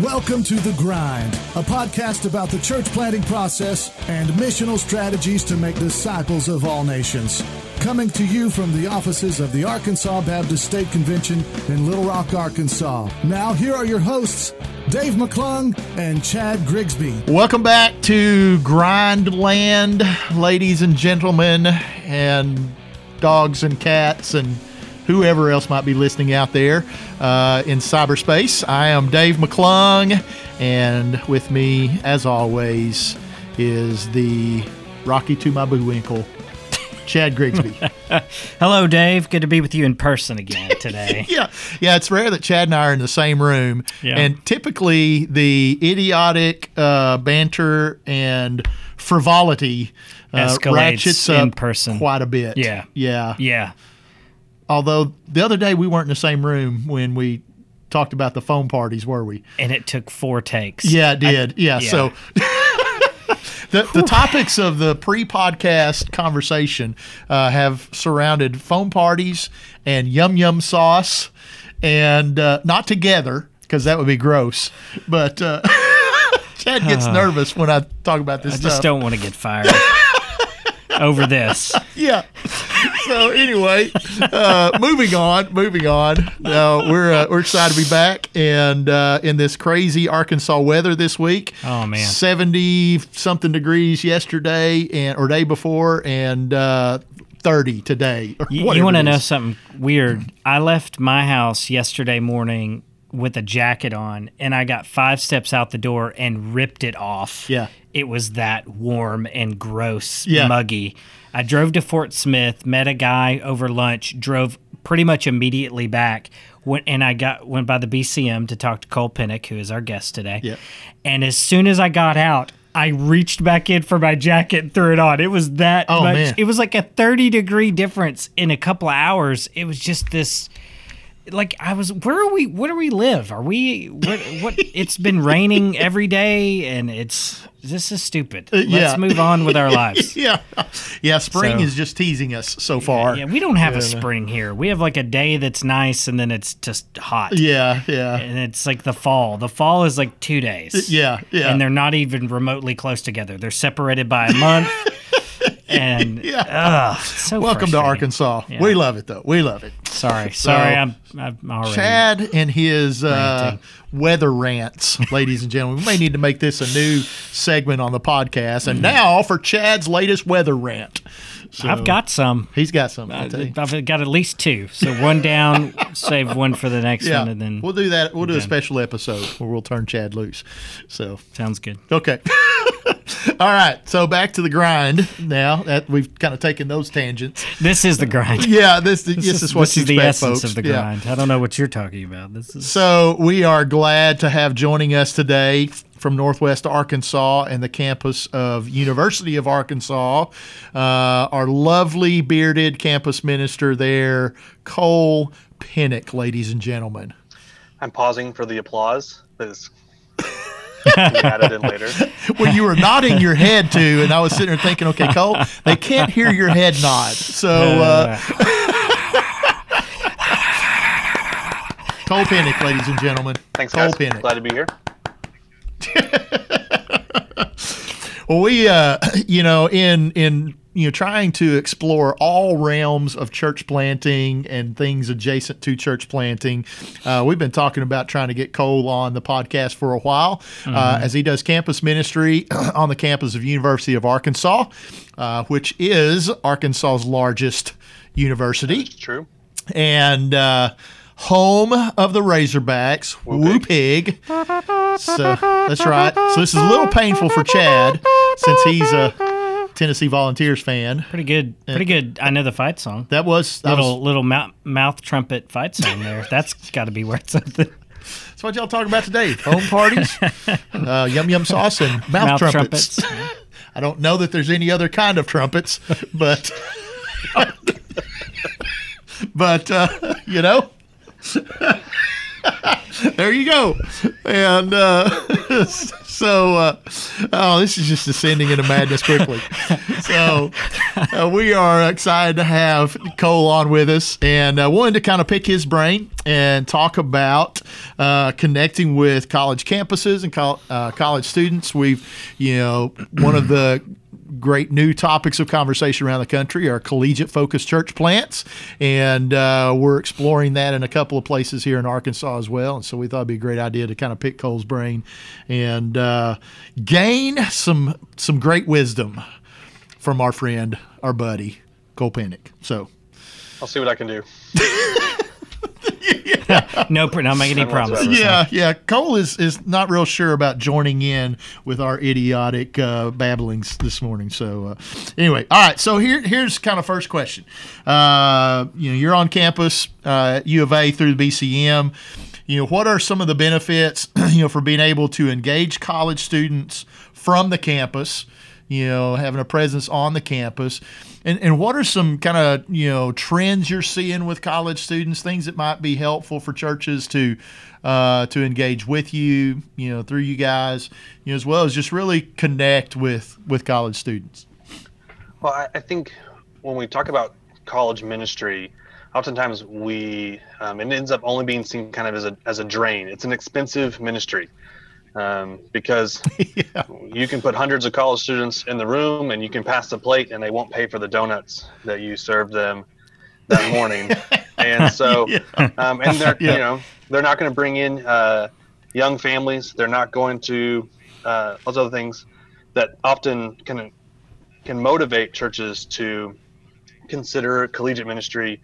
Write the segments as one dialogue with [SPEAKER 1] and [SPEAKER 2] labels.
[SPEAKER 1] Welcome to The Grind, a podcast about the church planting process and missional strategies to make disciples of all nations. Coming to you from the offices of the Arkansas Baptist State Convention in Little Rock, Arkansas. Now, here are your hosts, Dave McClung and Chad Grigsby.
[SPEAKER 2] Welcome back to Grindland, ladies and gentlemen, and dogs and cats and whoever else might be listening out there uh, in cyberspace. I am Dave McClung, and with me, as always, is the Rocky to my Bullwinkle, Chad Grigsby.
[SPEAKER 3] Hello, Dave. Good to be with you in person again today.
[SPEAKER 2] yeah, yeah. It's rare that Chad and I are in the same room,
[SPEAKER 3] Yeah.
[SPEAKER 2] and typically the idiotic uh, banter and frivolity uh,
[SPEAKER 3] Escalates
[SPEAKER 2] ratchets up
[SPEAKER 3] in person.
[SPEAKER 2] quite a bit.
[SPEAKER 3] Yeah.
[SPEAKER 2] yeah.
[SPEAKER 3] yeah.
[SPEAKER 2] Although the other day we weren't in the same room when we talked about the phone parties, were we?
[SPEAKER 3] And it took four takes.
[SPEAKER 2] Yeah, it did. yeah,
[SPEAKER 3] yeah.
[SPEAKER 2] So the, the topics of the pre-podcast conversation uh, have surrounded phone parties and yum yum sauce, and uh, not together because that would be gross. But uh, Chad gets nervous when I talk about this
[SPEAKER 3] I
[SPEAKER 2] stuff.
[SPEAKER 3] just don't want to get fired over this.
[SPEAKER 2] yeah. So anyway, uh, moving on, moving on. Uh, we're uh, we're excited to be back and uh, in this crazy Arkansas weather this week.
[SPEAKER 3] Oh, man.
[SPEAKER 2] seventy something degrees yesterday and or day before, and uh, thirty today. or
[SPEAKER 3] You, want to know something weird? I left my house yesterday morning with a jacket on, and I got five steps out the door and ripped it off.
[SPEAKER 2] Yeah.
[SPEAKER 3] It was that warm and gross,
[SPEAKER 2] Yeah.
[SPEAKER 3] muggy. I drove to Fort Smith, met a guy over lunch, drove pretty much immediately back. Went and I got went by the BCM to talk to Cole Penick, who is our guest today.
[SPEAKER 2] Yeah.
[SPEAKER 3] And as soon as I got out, I reached back in for my jacket and threw it on. It was that
[SPEAKER 2] Oh,
[SPEAKER 3] much.
[SPEAKER 2] man.
[SPEAKER 3] It was like a 30 degree difference in a couple of hours. It was just this like I was where are we where do we live? Are we what what it's been raining every day and it's this is stupid. Let's
[SPEAKER 2] Uh, yeah.
[SPEAKER 3] move on with our lives.
[SPEAKER 2] Yeah, yeah. Spring
[SPEAKER 3] So-
[SPEAKER 2] is just teasing us so far.
[SPEAKER 3] Yeah, we don't have a spring here. We have like a day that's nice and then it's just hot.
[SPEAKER 2] yeah, yeah.
[SPEAKER 3] And it's like the fall. The fall is like 2 days.
[SPEAKER 2] Yeah, yeah.
[SPEAKER 3] And they're not even remotely close together. They're separated by a month. and
[SPEAKER 2] Yeah.
[SPEAKER 3] ugh, so
[SPEAKER 2] Welcome to. Arkansas.
[SPEAKER 3] Yeah.
[SPEAKER 2] We love it though. We love it.
[SPEAKER 3] Sorry, sorry, I'm, I'm already.
[SPEAKER 2] Chad and his uh, weather rants, ladies and gentlemen. We may need to make this a new segment on the podcast. And now for Chad's latest weather rant. So,
[SPEAKER 3] I've got some.
[SPEAKER 2] He's got some. I'll tell you.
[SPEAKER 3] I've got at least two. So one down, save one for the next
[SPEAKER 2] Yeah,
[SPEAKER 3] one, and then
[SPEAKER 2] we'll do that. We'll do a special episode where we'll turn Chad loose. So
[SPEAKER 3] sounds good.
[SPEAKER 2] okay. All right. So back to the grind. Now that we've kind of taken those tangents.
[SPEAKER 3] This is the grind.
[SPEAKER 2] Yeah, this this, is what
[SPEAKER 3] this
[SPEAKER 2] you
[SPEAKER 3] is the
[SPEAKER 2] expect,
[SPEAKER 3] essence
[SPEAKER 2] folks.
[SPEAKER 3] of the
[SPEAKER 2] Yeah.
[SPEAKER 3] grind. I don't know what you're talking about. This is
[SPEAKER 2] So we are glad to have joining us today from Northwest Arkansas and the campus of University of Arkansas, uh, our lovely bearded campus minister there, Cole Penick, ladies and gentlemen.
[SPEAKER 4] I'm pausing for the applause that is be added in later.
[SPEAKER 2] Well, you were nodding your head too, and I was sitting there thinking, okay, Cole, they can't hear your head nod. So uh, Cole Penick, ladies and gentlemen.
[SPEAKER 4] Thanks,
[SPEAKER 2] Cole
[SPEAKER 4] guys.
[SPEAKER 2] Penick.
[SPEAKER 4] Glad to be here.
[SPEAKER 2] Well, we, uh, you know, in in you know trying to explore all realms of church planting and things adjacent to church planting, uh, we've been talking about trying to get Cole on the podcast for a while, uh, as he does campus ministry on the campus of University of Arkansas, uh, which is Arkansas's largest university
[SPEAKER 4] It's true.
[SPEAKER 2] and uh, home of the Razorbacks, Woo Pig. So that's right. So this is a little painful for Chad since he's a Tennessee Volunteers fan.
[SPEAKER 3] pretty good. Pretty good. I know the fight song.
[SPEAKER 2] That was,
[SPEAKER 3] Little
[SPEAKER 2] was
[SPEAKER 3] little mouth, mouth trumpet fight song there. That's got to be worth something.
[SPEAKER 2] that's what y'all talking about today. Home parties, uh, yum yum sauce, and mouth,
[SPEAKER 3] Mouth
[SPEAKER 2] trumpets.
[SPEAKER 3] trumpets.
[SPEAKER 2] I don't know that there's any other kind of trumpets, but but uh, you know. there you go, and uh, so, uh, oh, this is just descending into madness quickly. so, uh, we are excited to have Cole on with us and uh, wanted to kind of pick his brain and talk about uh, connecting with college campuses and col- uh, college students. We've, you know, one of the great new topics of conversation around the country are collegiate focused church plants. And uh, we're exploring that in a couple of places here in Arkansas as well. And so we thought it'd be a great idea to kind of pick Cole's brain and uh, gain some some great wisdom from our friend, our buddy, Cole Penick. So
[SPEAKER 4] I'll see what I can do.
[SPEAKER 3] no, pr- not making any promises.
[SPEAKER 2] yeah, yeah. Cole is is not real sure about joining in with our idiotic uh, babblings this morning. So uh, anyway, all right. So here here's kind of first question. Uh, you know, you're on campus, uh, U of A through the BCM. You know, what are some of the benefits? You know, for being able to engage college students from the campus. You know, having a presence on the campus. And, and what are some kind of you know trends you're seeing with college students? Things that might be helpful for churches to uh, to engage with you, you know, through you guys, you know, as well as just really connect with with college students.
[SPEAKER 4] Well, I, I think when we talk about college ministry, oftentimes we um, it ends up only being seen kind of as a as a drain. It's an expensive ministry um, because
[SPEAKER 2] yeah.
[SPEAKER 4] you can put hundreds of college students in the room and you can pass the plate and they won't pay for the donuts that you served them that morning. and so, um, and they're
[SPEAKER 2] Yeah.
[SPEAKER 4] you know they're not going to bring in uh, young families. They're not going to uh, those other things that often can can motivate churches to consider collegiate ministry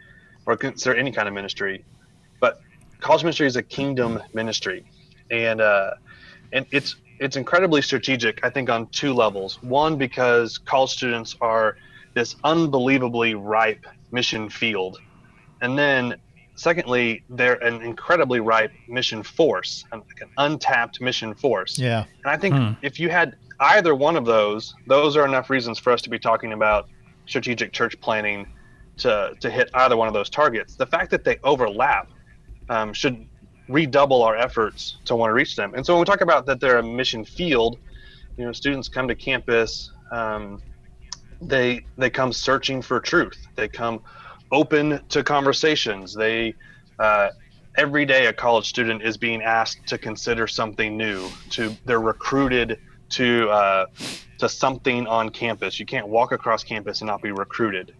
[SPEAKER 4] or consider any kind of ministry. But college ministry is a kingdom ministry, and uh, and it's it's incredibly strategic. I think on two levels. One, because college students are this unbelievably ripe mission field, and then secondly, they're an incredibly ripe mission force, an, like an untapped mission force.
[SPEAKER 2] Yeah.
[SPEAKER 4] And I think
[SPEAKER 3] Hmm.
[SPEAKER 4] if you had either one of those, those are enough reasons for us to be talking about strategic church planning to, to hit either one of those targets. The fact that they overlap um, should redouble our efforts to want to reach them. And so when we talk about that they're a mission field, you know, students come to campus, um, they they come searching for truth. They come open to conversations. They uh, every day a college student is being asked to consider something new. To they're recruited to uh, to something on campus. You can't walk across campus and not be recruited,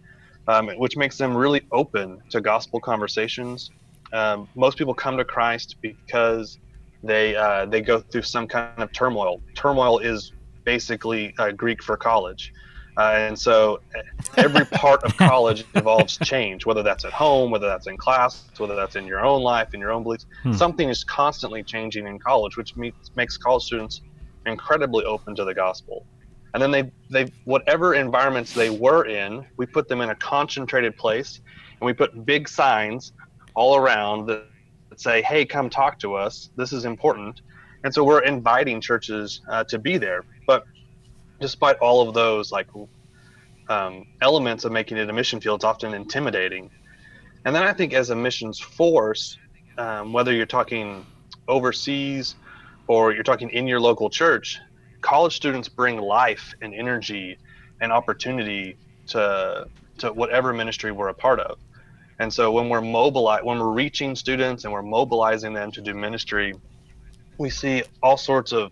[SPEAKER 4] um, which makes them really open to gospel conversations. Um, most people come to Christ because they uh, they go through some kind of turmoil. Turmoil is basically uh, Greek for college. Uh, and so uh, every part of college involves change, whether that's at home, whether that's in class, whether that's in your own life, in your own beliefs.
[SPEAKER 3] Hmm.
[SPEAKER 4] Something is constantly changing in college, which meets, makes college students incredibly open to the gospel. And then they, they, whatever environments they were in, we put them in a concentrated place, and we put big signs all around that that say, "Hey, come talk to us. This is important." And so we're inviting churches uh, to be there. But despite all of those like um, elements of making it a mission field, it's often intimidating. And then I think as a missions force, um, whether you're talking overseas or you're talking in your local church, college students bring life and energy and opportunity to to whatever ministry we're a part of. And so when we're mobilize, when we're reaching students and we're mobilizing them to do ministry, we see all sorts of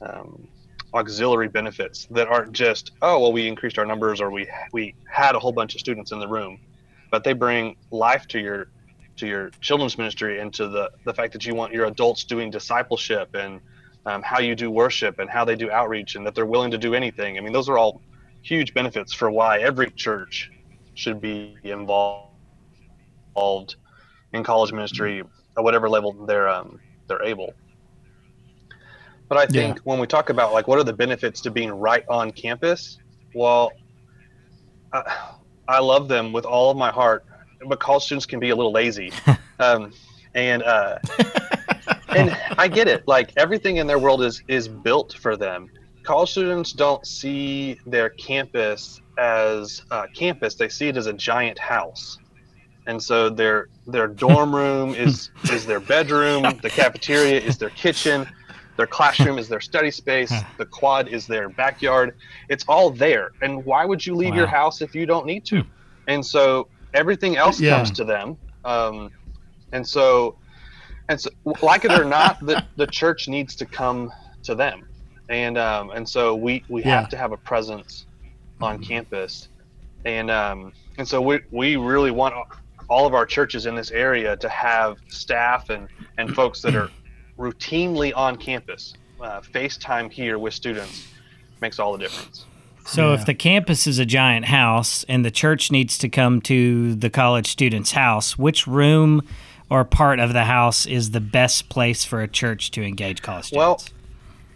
[SPEAKER 4] um, auxiliary benefits that aren't just oh well we increased our numbers or we we had a whole bunch of students in the room, but they bring life to your to your children's ministry and to the the fact that you want your adults doing discipleship and um, how you do worship and how they do outreach and that they're willing to do anything. I mean those are all huge benefits for why every church should be involved involved in college ministry at whatever level they're um, they're able. But I think when we talk about like what are the benefits to being right on campus, well, I, I love them with all of my heart, but college students can be a little lazy, um, and uh, and I get it. Like everything in their world is is built for them. College students don't see their campus as uh, campus; they see it as a giant house and so their their dorm room is is their bedroom the cafeteria is their kitchen Their classroom is their study space. The quad is their backyard. It's all there. And why would you leave your house if you don't need to? And so everything else
[SPEAKER 2] Yeah.
[SPEAKER 4] comes to them. Um, and so, and so, like it or not, the, the church needs to come to them. And um, and so we, we
[SPEAKER 2] Yeah.
[SPEAKER 4] have to have a presence on campus. And um, and so we, we really want all of our churches in this area to have staff and, and folks that are routinely on campus. Uh, FaceTime here with students makes all the difference.
[SPEAKER 3] So
[SPEAKER 2] Yeah.
[SPEAKER 3] if the campus is a giant house and the church needs to come to the college student's house, which room or part of the house is the best place for a church to engage college students? Well.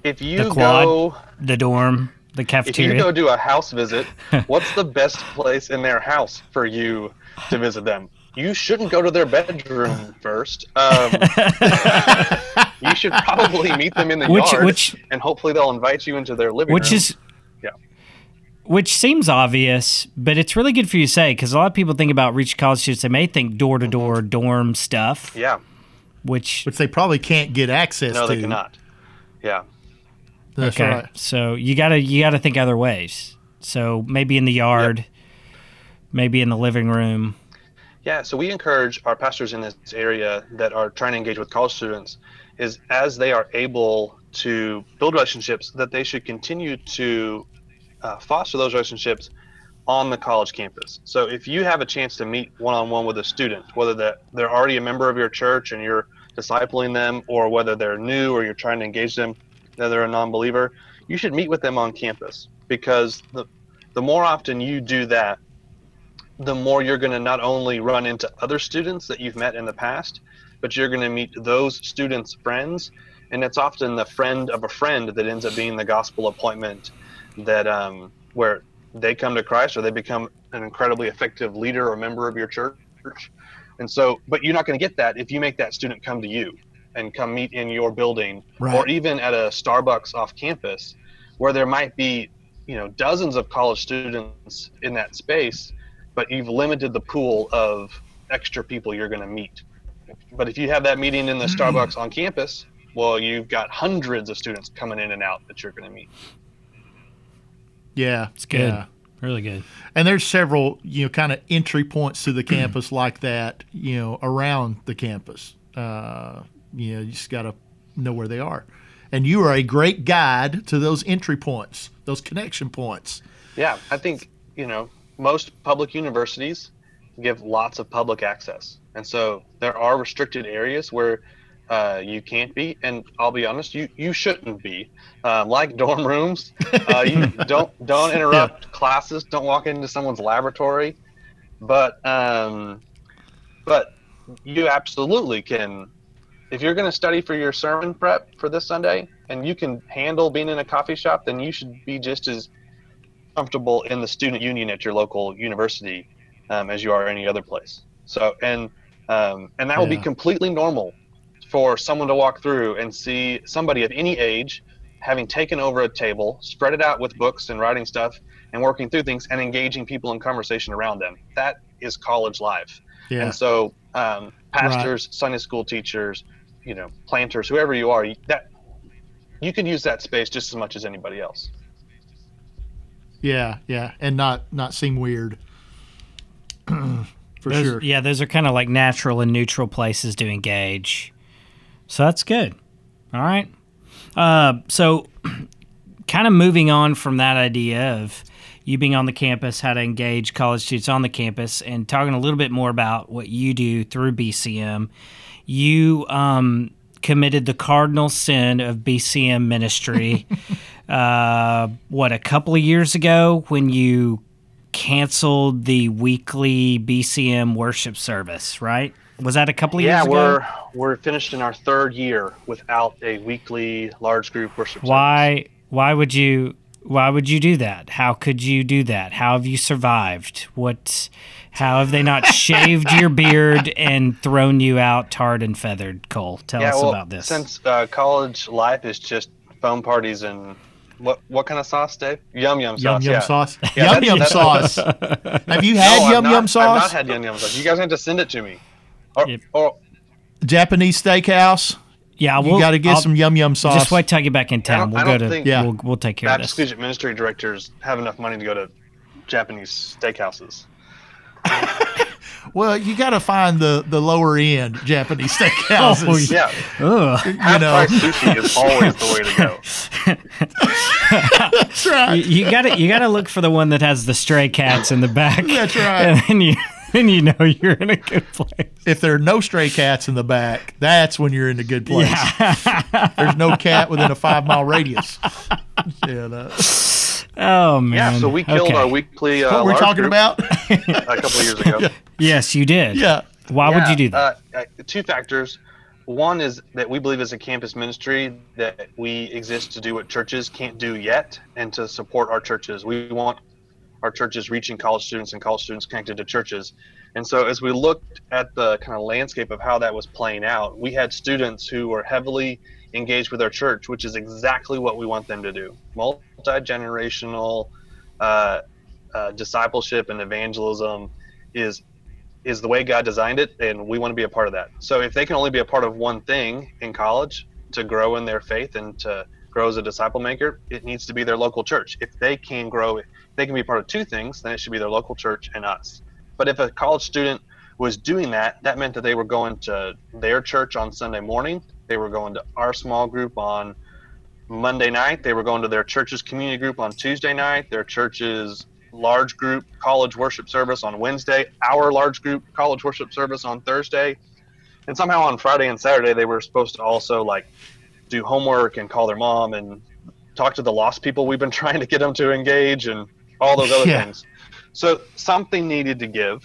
[SPEAKER 4] If you
[SPEAKER 3] The quad?
[SPEAKER 4] go
[SPEAKER 3] the dorm, the cafeteria.
[SPEAKER 4] if you go do a house visit, what's the best place in their house for you to visit them? You shouldn't go to their bedroom first. Um, you should probably meet them in the
[SPEAKER 3] Which-
[SPEAKER 4] yard,
[SPEAKER 3] which-
[SPEAKER 4] and hopefully they'll invite you into their living
[SPEAKER 3] which
[SPEAKER 4] room.
[SPEAKER 3] is
[SPEAKER 4] Yeah.
[SPEAKER 3] which seems obvious but it's really good for you to say because a lot of people think about reach college students they may think door-to-door dorm stuff
[SPEAKER 4] yeah,
[SPEAKER 3] which
[SPEAKER 2] which they probably can't get access
[SPEAKER 4] no,
[SPEAKER 2] to.
[SPEAKER 4] they cannot. Yeah,
[SPEAKER 2] That's
[SPEAKER 3] okay
[SPEAKER 2] right.
[SPEAKER 3] so you gotta you gotta think other ways so maybe in the yard maybe in the living room
[SPEAKER 4] Yeah, so we encourage our pastors in this area that are trying to engage with college students is as they are able to build relationships that they should continue to uh, foster those relationships on the college campus. So if you have a chance to meet one-on-one with a student, whether that they're already a member of your church and you're discipling them, or whether they're new or you're trying to engage them, that they're a non-believer, you should meet with them on campus because the the more often you do that, the more you're going to not only run into other students that you've met in the past, but you're going to meet those students' friends. And it's often the friend of a friend that ends up being the gospel appointment that um, where they come to Christ or they become an incredibly effective leader or member of your church. And so, but you're not going to get that if you make that student come to you and come meet in your building
[SPEAKER 2] Right.
[SPEAKER 4] or even at a Starbucks off campus where there might be, you know, dozens of college students in that space but you've limited the pool of extra people you're going to meet. But if you have that meeting in the Starbucks on campus, well, you've got hundreds of students coming in and out that you're going to meet.
[SPEAKER 2] Yeah,
[SPEAKER 3] it's good
[SPEAKER 2] yeah.
[SPEAKER 3] really good
[SPEAKER 2] And there's several, you know, kind of entry points to the campus like that, you know, around the campus. Uh, you know, you just got to know where they are. And you are a great guide to those entry points, those connection points.
[SPEAKER 4] Yeah, I think, you know, most public universities give lots of public access. And so there are restricted areas where uh, you can't be. And I'll be honest, you, you shouldn't be. Um, like dorm rooms, uh, you don't don't interrupt classes. Don't walk into someone's laboratory. But um, but you absolutely can. If you're going to study for your sermon prep for this Sunday, and you can handle being in a coffee shop, then you should be just as comfortable in the student union at your local university um, as you are any other place. So and um, and that will be completely normal for someone to walk through and see somebody of any age having taken over a table, spread it out with books and writing stuff, and working through things and engaging people in conversation around them. That is college life.
[SPEAKER 2] Yeah.
[SPEAKER 4] And so, um, pastors, Sunday school teachers, you know, planters, whoever you are, that you can use that space just as much as anybody else.
[SPEAKER 2] Yeah, yeah, and not not seem weird. For
[SPEAKER 3] Those-
[SPEAKER 2] sure.
[SPEAKER 3] Yeah, those are kind of like natural and neutral places to engage. So that's good. All right. Uh, so, kind of moving on from that idea of you being on the campus, how to engage college students on the campus, and talking a little bit more about what you do through BCM, you um, committed the cardinal sin of BCM ministry. uh, what a couple of years ago when you canceled the weekly BCM worship service, right? Was that a couple of
[SPEAKER 4] yeah,
[SPEAKER 3] years ago?
[SPEAKER 4] we're we're finished in our third year without a weekly large group worship. service.
[SPEAKER 3] Why why would you why would you do that? How could you do that? How have you survived? What how have they not shaved your beard and thrown you out tarred and feathered, Cole? Tell
[SPEAKER 4] yeah,
[SPEAKER 3] us
[SPEAKER 4] well,
[SPEAKER 3] about this.
[SPEAKER 4] Since uh, college life is just phone parties and what what kind of sauce, Dave? Yum yum
[SPEAKER 2] Yum
[SPEAKER 4] sauce.
[SPEAKER 2] yum
[SPEAKER 4] yeah.
[SPEAKER 2] sauce.
[SPEAKER 4] Yeah,
[SPEAKER 2] yum yum sauce. Have you had
[SPEAKER 4] I've
[SPEAKER 2] yum
[SPEAKER 4] not-
[SPEAKER 2] yum
[SPEAKER 4] I've
[SPEAKER 2] sauce?
[SPEAKER 4] not had yum yum sauce. You guys have to send it to me. Or,
[SPEAKER 3] Yep.
[SPEAKER 4] or
[SPEAKER 2] Japanese steakhouse.
[SPEAKER 3] Yeah, we'll-
[SPEAKER 2] got to get
[SPEAKER 3] I'll-
[SPEAKER 2] some yum yum sauce.
[SPEAKER 3] Just wait till I get back in town. We'll go to.
[SPEAKER 2] Yeah.
[SPEAKER 3] We'll, we'll take care of
[SPEAKER 4] Baptist
[SPEAKER 3] this.
[SPEAKER 4] Collegiate ministry directors have enough money to go to Japanese steakhouses.
[SPEAKER 2] Well, you got to find the the lower end Japanese steakhouses.
[SPEAKER 3] Oh,
[SPEAKER 4] Yeah,
[SPEAKER 3] Ugh.
[SPEAKER 2] You
[SPEAKER 4] half
[SPEAKER 2] know,
[SPEAKER 4] price sushi is always the way to go.
[SPEAKER 2] that's right.
[SPEAKER 3] You, you gotta you gotta look for the one that has the stray cats in the back.
[SPEAKER 2] That's right.
[SPEAKER 3] And then you then you know you're in a good place.
[SPEAKER 2] If there are no stray cats in the back, that's when you're in a good place. There's no cat within a five mile radius. Yeah, that-
[SPEAKER 3] Oh man.
[SPEAKER 4] Yeah, so we killed
[SPEAKER 3] Okay.
[SPEAKER 4] our weekly. Uh,
[SPEAKER 2] what we're talking about?
[SPEAKER 4] a couple of years ago.
[SPEAKER 3] Yes, you did.
[SPEAKER 2] yeah.
[SPEAKER 3] Why would you do that?
[SPEAKER 4] Uh, uh, two factors. One is that we believe as a campus ministry that we exist to do what churches can't do yet and to support our churches. We want our churches reaching college students and college students connected to churches. And so as we looked at the kind of landscape of how that was playing out, we had students who were heavily engaged with our church, which is exactly what we want them to do. Multi-generational uh, uh, discipleship and evangelism is is the way God designed it, and we want to be a part of that. So if they can only be a part of one thing in college to grow in their faith and to grow as a disciple maker, it needs to be their local church. If they can grow, if they can be part of two things, then it should be their local church and us. But if a college student was doing that, that meant that they were going to their church on Sunday morning, they were going to our small group on Monday night, they were going to their church's community group on Tuesday night, their church's large group college worship service on Wednesday, our large group college worship service on Thursday. And somehow on Friday and Saturday they were supposed to also like do homework and call their mom and talk to the lost people we've been trying to get them to engage and all those other
[SPEAKER 2] Yeah.
[SPEAKER 4] things. So something needed to give.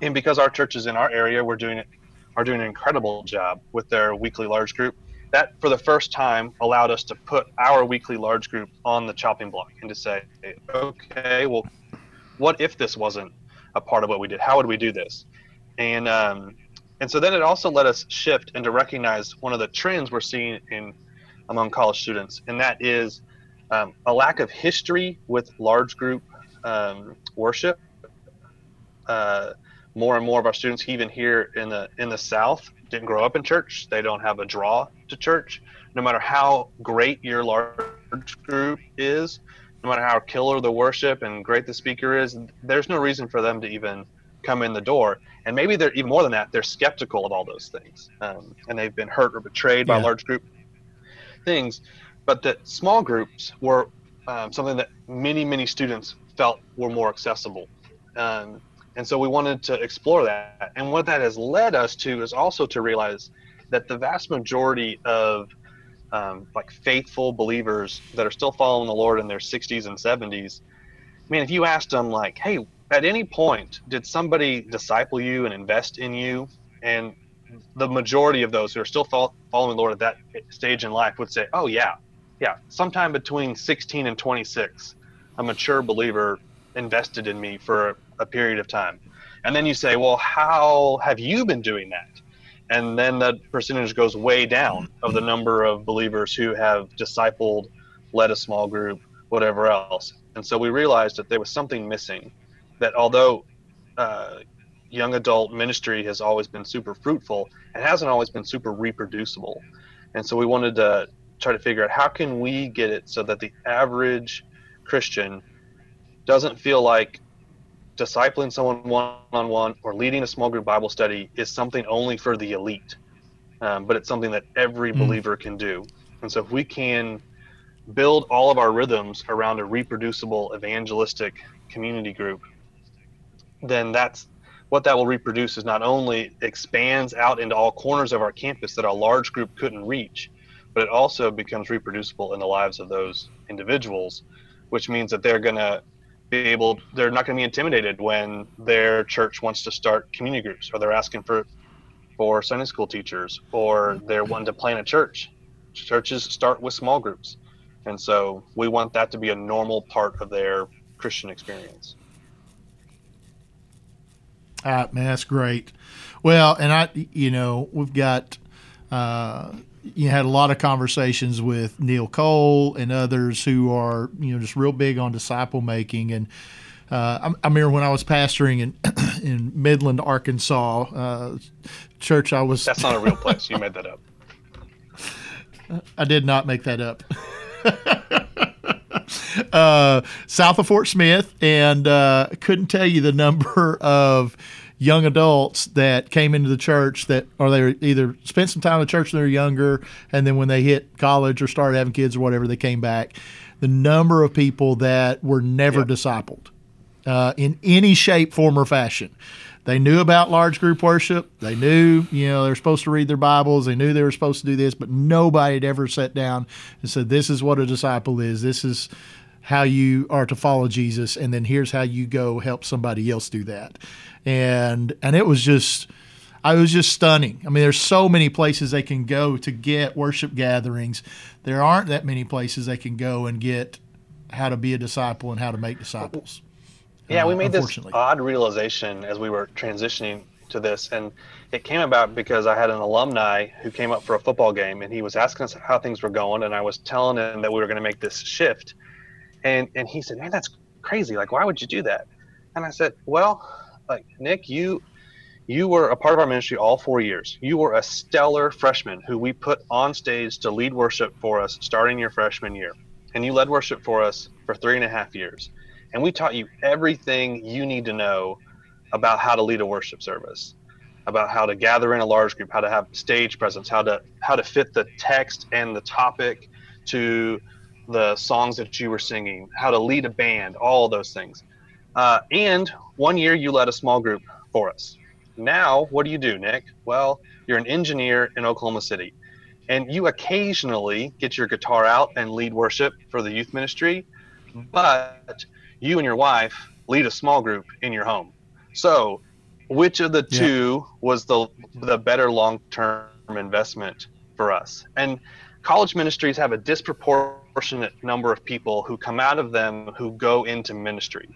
[SPEAKER 4] And because our church is in our area we're doing it are doing an incredible job with their weekly large group, that for the first time allowed us to put our weekly large group on the chopping block and to say, okay, well, what if this wasn't a part of what we did? How would we do this? And um, and so then it also let us shift and to recognize one of the trends we're seeing in among college students, and that is um, a lack of history with large group um, worship. Uh, more and more of our students, even here in the in the South, didn't grow up in church. They don't have a draw to church. No matter how great your large group is, no matter how killer the worship and great the speaker is, there's no reason for them to even come in the door. And maybe they're even more than that, they're skeptical of all those things. Um, and they've been hurt or betrayed by large group things. But that small groups were um, something that many, many students felt were more accessible. Um, and so we wanted to explore that. And what that has led us to is also to realize that the vast majority of um, like faithful believers that are still following the Lord in their 60s and 70s, I mean, if you asked them, like, hey, at any point, did somebody disciple you and invest in you? And the majority of those who are still fol- following the Lord at that stage in life would say, oh, yeah, yeah, sometime between 16 and 26, a mature believer invested in me for a period of time. And then you say, well, how have you been doing that? And then the percentage goes way down of the number of believers who have discipled, led a small group, whatever else. And so we realized that there was something missing. That although uh, young adult ministry has always been super fruitful, it hasn't always been super reproducible. And so we wanted to try to figure out how can we get it so that the average Christian doesn't feel like discipling someone one on one or leading a small group Bible study is something only for the elite, um, but it's something that every
[SPEAKER 2] Mm.
[SPEAKER 4] believer can do. And so if we can build all of our rhythms around a reproducible evangelistic community group, then that's what that will reproduce is not only expands out into all corners of our campus that a large group couldn't reach, but it also becomes reproducible in the lives of those individuals, which means that they're going to be able, they're not going to be intimidated when their church wants to start community groups or they're asking for for Sunday school teachers or they're wanting to plant a church. Churches start with small groups. And so we want that to be a normal part of their Christian experience.
[SPEAKER 2] Right, man, that's great. Well, and I, you know, we've got, uh, you had a lot of conversations with Neil Cole and others who are, you know, just real big on disciple making. And uh, I, I remember when I was pastoring in in Midland, Arkansas, uh, church I was.
[SPEAKER 4] That's not a real place. You made that up.
[SPEAKER 2] I did not make that up. uh, south of Fort Smith, and uh, couldn't tell you the number of young adults that came into the church that or they either spent some time in the church when they were younger and then when they hit college or started having kids or whatever they came back. The number of people that were never yep. discipled uh, in any shape form or fashion. They knew about large group worship. They knew you know they were supposed to read their bibles. They knew they were supposed to do this but nobody had ever sat down and said this is what a disciple is. This is how you are to follow jesus and then here's how you go help somebody else do that and and it was just I was just stunning. I mean, there's so many places they can go to get worship gatherings. There aren't that many places they can go and get how to be a disciple and how to make disciples.
[SPEAKER 4] Yeah, uh, we made this odd realization as we were transitioning to this, and it came about because I had an alumni who came up for a football game, and he was asking us how things were going, and I was telling him that we were going to make this shift, and and he said, "Man, that's crazy! Like, why would you do that?" And I said, "Well, like Nick, you you were a part of our ministry all four years. You were a stellar freshman who we put on stage to lead worship for us starting your freshman year. And you led worship for us for three and a half years. And we taught you everything you need to know about how to lead a worship service, about how to gather in a large group, how to have stage presence, how to how to fit the text and the topic to the songs that you were singing, how to lead a band, all those things. Uh, and one year you led a small group for us. Now, what do you do, Nick? Well, you're an engineer in Oklahoma City, and you occasionally get your guitar out and lead worship for the youth ministry, but you and your wife lead a small group in your home. So, which of the two was the the better long-term investment for us? And college ministries have a disproportionate number of people who come out of them who go into ministry.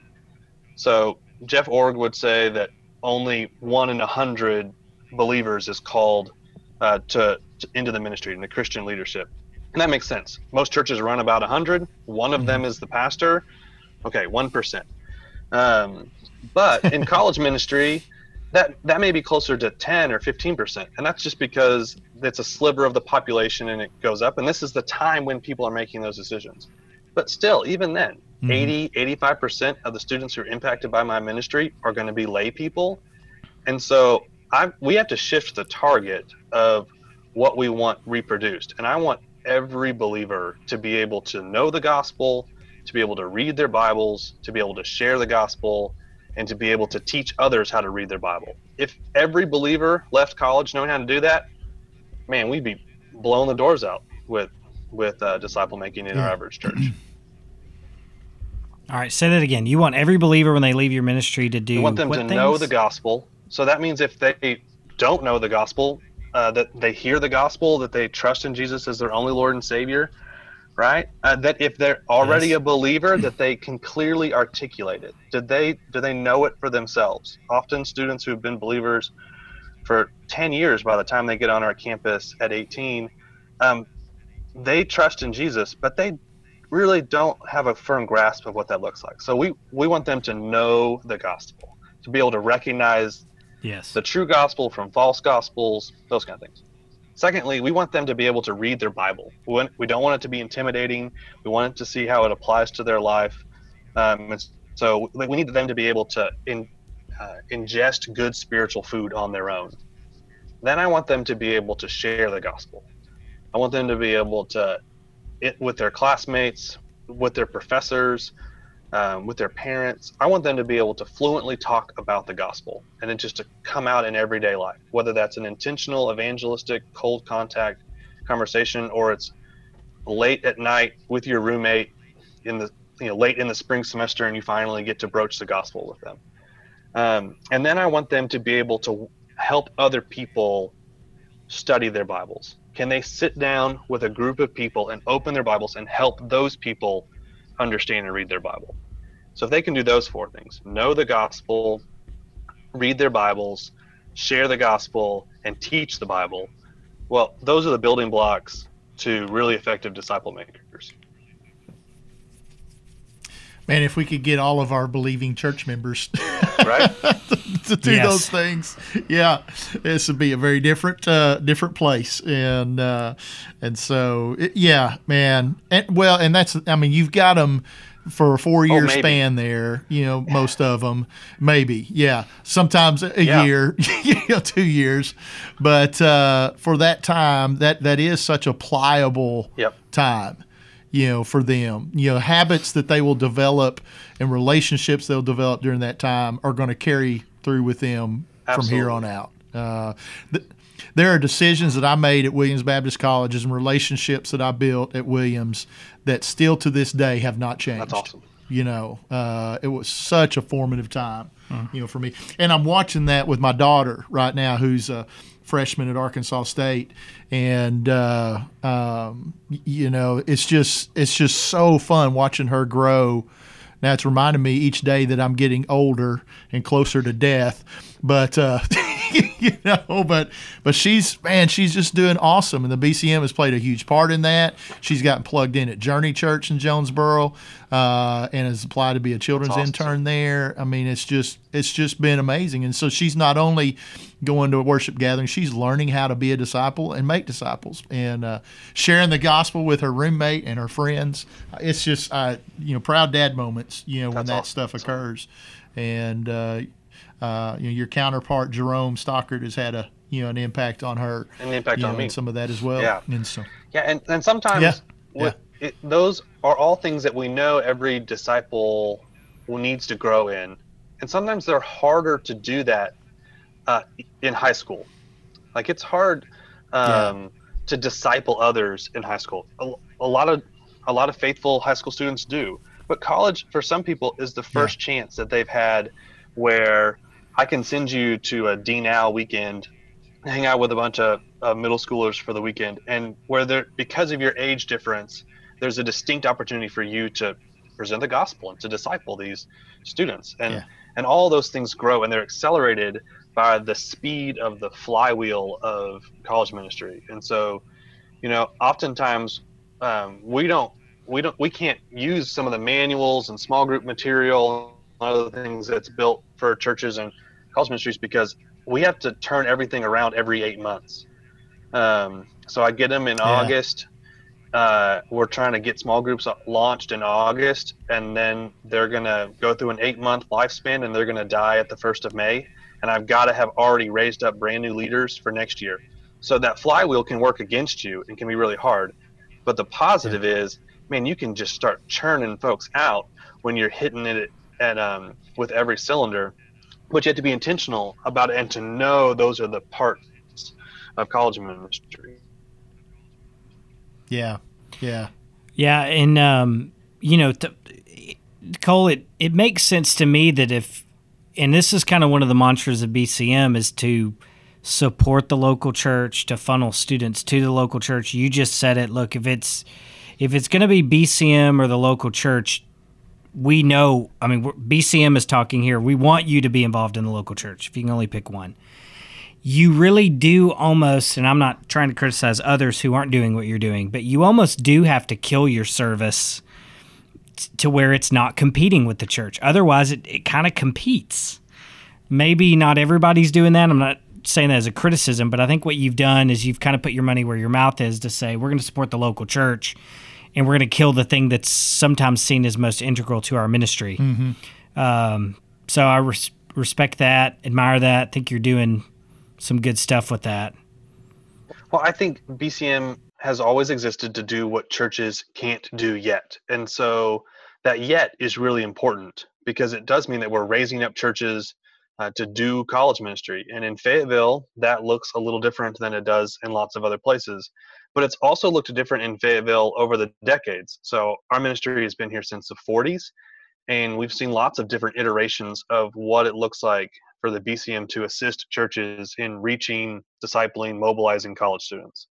[SPEAKER 4] So Jeff Iorg would say that only one in a hundred believers is called uh, to, to, into the ministry and the Christian leadership, and that makes sense. Most churches run about a hundred. One of them mm-hmm. is the pastor. Okay, one percent. Um, but in college ministry, that that may be closer to 10 or 15 percent and that's just because it's a sliver of the population and it goes up and this is the time when people are making those decisions but still even then mm-hmm. 80 85% of the students who are impacted by my ministry are going to be lay people and so I, we have to shift the target of what we want reproduced and i want every believer to be able to know the gospel to be able to read their bibles to be able to share the gospel and to be able to teach others how to read their bible if every believer left college knowing how to do that man we'd be blowing the doors out with with uh, disciple making in our average church
[SPEAKER 3] all right, say that again. You want every believer when they leave your ministry to do.
[SPEAKER 4] You want them to
[SPEAKER 3] things?
[SPEAKER 4] know the gospel. So that means if they don't know the gospel, uh, that they hear the gospel, that they trust in Jesus as their only Lord and Savior, right? Uh, that if they're already yes. a believer, that they can clearly articulate it. Did they do they know it for themselves? Often, students who've been believers for 10 years by the time they get on our campus at 18, um, they trust in Jesus, but they really don't have a firm grasp of what that looks like. So we we want them to know the gospel, to be able to recognize
[SPEAKER 3] yes
[SPEAKER 4] the true gospel from false gospels, those kind of things. Secondly, we want them to be able to read their Bible. We, want, we don't want it to be intimidating. We want it to see how it applies to their life. Um, so we need them to be able to in, uh, ingest good spiritual food on their own. Then I want them to be able to share the gospel. I want them to be able to it with their classmates, with their professors, um, with their parents. I want them to be able to fluently talk about the gospel and then just to come out in everyday life, whether that's an intentional evangelistic cold contact conversation or it's late at night with your roommate in the you know late in the spring semester and you finally get to broach the gospel with them. Um, and then I want them to be able to help other people study their Bibles can they sit down with a group of people and open their Bibles and help those people understand and read their Bible? So if they can do those four things know the gospel, read their Bibles, share the gospel, and teach the Bible well, those are the building blocks to really effective disciple makers.
[SPEAKER 2] Man, if we could get all of our believing church members
[SPEAKER 4] right
[SPEAKER 2] to do
[SPEAKER 3] Yes.
[SPEAKER 2] those things. Yeah, this would be a very different uh, different place, and uh, and so it- yeah, man. And, well, and that's I mean you've got them for a four year
[SPEAKER 4] Oh,
[SPEAKER 2] span there. You know, most of them maybe. Yeah, sometimes a
[SPEAKER 4] Yeah.
[SPEAKER 2] year, you know, two years, but uh, for that time, that that is such a pliable
[SPEAKER 4] Yep.
[SPEAKER 2] time you know for them you know habits that they will develop and relationships they'll develop during that time are going to carry through with them from here on out uh, th- there are decisions that I made at Williams Baptist Colleges and relationships that I built at Williams that still to this day have not changed.
[SPEAKER 4] That's awesome.
[SPEAKER 2] You know, uh, it was such a formative time, you know, for me. And I'm watching that with my daughter right now, who's a freshman at Arkansas State, and uh, um, you know, it's just it's just so fun watching her grow. Now it's reminding me each day that I'm getting older and closer to death, but uh, you know, but but she's man, she's just doing awesome, and the BCM has played a huge part in that. She's gotten plugged in at Journey Church in Jonesboro, uh, and has applied to be a children's
[SPEAKER 4] awesome.
[SPEAKER 2] intern there. I mean, it's just it's just been amazing, and so she's not only going to a worship gathering, she's learning how to be a disciple and make disciples, and uh, sharing the gospel with her roommate and her friends. It's just uh, you know proud dad moments, you know, when
[SPEAKER 4] That's
[SPEAKER 2] that
[SPEAKER 4] awesome.
[SPEAKER 2] stuff occurs, and. Uh, uh, you know, your counterpart Jerome Stockard has had a you know an impact on her,
[SPEAKER 4] An impact on
[SPEAKER 2] know,
[SPEAKER 4] me.
[SPEAKER 2] and some of that as well.
[SPEAKER 4] Yeah.
[SPEAKER 2] and so
[SPEAKER 4] Yeah, and, and sometimes
[SPEAKER 2] Yeah,
[SPEAKER 4] what- It, those are all things that we know every disciple needs to grow in, and sometimes they're harder to do that uh, in high school. Like it's hard um, to disciple others in high school. A, a lot of a lot of faithful high school students do, but college for some people is the first chance that they've had where I can send you to a D now weekend, hang out with a bunch of uh, middle schoolers for the weekend, and where there because of your age difference, there's a distinct opportunity for you to present the gospel and to disciple these students, and
[SPEAKER 2] Yeah.
[SPEAKER 4] and all those things grow, and they're accelerated by the speed of the flywheel of college ministry, and so, you know, oftentimes um, we don't we don't we can't use some of the manuals and small group material and other things that's built for churches and college ministries because we have to turn everything around every eight months. Um, so I get them in August. Uh, we're trying to get small groups launched in August, and then they're going to go through an eight month lifespan and they're going to die at the first of May. And I've got to have already raised up brand new leaders for next year. So that flywheel can work against you and can be really hard. But the positive is, man, you can just start churning folks out when you're hitting it at um, with every cylinder. But you have to be intentional about it and to know those are the parts of college ministry.
[SPEAKER 2] yeah, yeah,
[SPEAKER 3] Yeah, and um, you know, th- Cole, it it makes sense to me that if, and this is kind of one of the mantras of BCM is to support the local church, to funnel students to the local church. You just said it. Look, if it's if it's going to be BCM or the local church, we know. I mean, BCM is talking here. We want you to be involved in the local church. If you can only pick one you really do almost, and I'm not trying to criticize others who aren't doing what you're doing, but you almost do have to kill your service to where it's not competing with the church. Otherwise, it, it kind of competes. Maybe not everybody's doing that. I'm not saying that as a criticism, but I think what you've done is you've kind of put your money where your mouth is to say, we're going to support the local church and we're going to kill the thing that's sometimes seen as most integral to our ministry. Um, so I res- respect that, admire that, think you're doing some good stuff with that.
[SPEAKER 4] Well, I think BCM has always existed to do what churches can't do yet. And so that yet is really important because it does mean that we're raising up churches uh, to do college ministry. And in Fayetteville, that looks a little different than it does in lots of other places. But it's also looked different in Fayetteville over the decades. So our ministry has been here since the 40s, and we've seen lots of different iterations of what it looks like for the BCM to assist churches in reaching, discipling, mobilizing college students.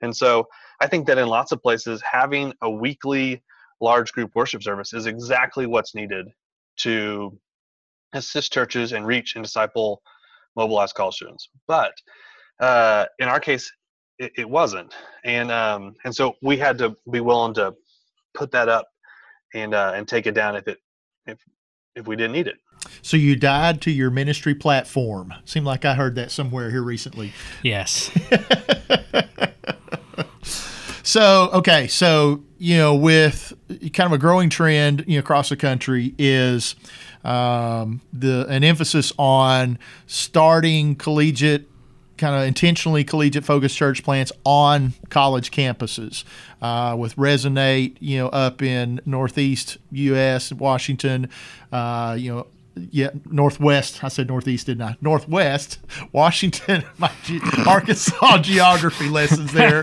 [SPEAKER 4] And so I think that in lots of places, having a weekly large group worship service is exactly what's needed to assist churches and reach and disciple, mobilize college students. But uh, in our case, it, it wasn't, and um, and so we had to be willing to put that up and uh, and take it down if it if if we didn't need it.
[SPEAKER 2] So you died to your ministry platform. Seemed like I heard that somewhere here recently.
[SPEAKER 3] Yes.
[SPEAKER 2] So okay, so you know, with kind of a growing trend, you know, across the country is um, the an emphasis on starting collegiate, kind of intentionally collegiate focused church plants on college campuses. Uh, with Resonate, you know, up in Northeast U.S. Washington, uh, you know, yeah, Northwest. I said Northeast, didn't I? Northwest, Washington. My ge- Arkansas geography lessons there.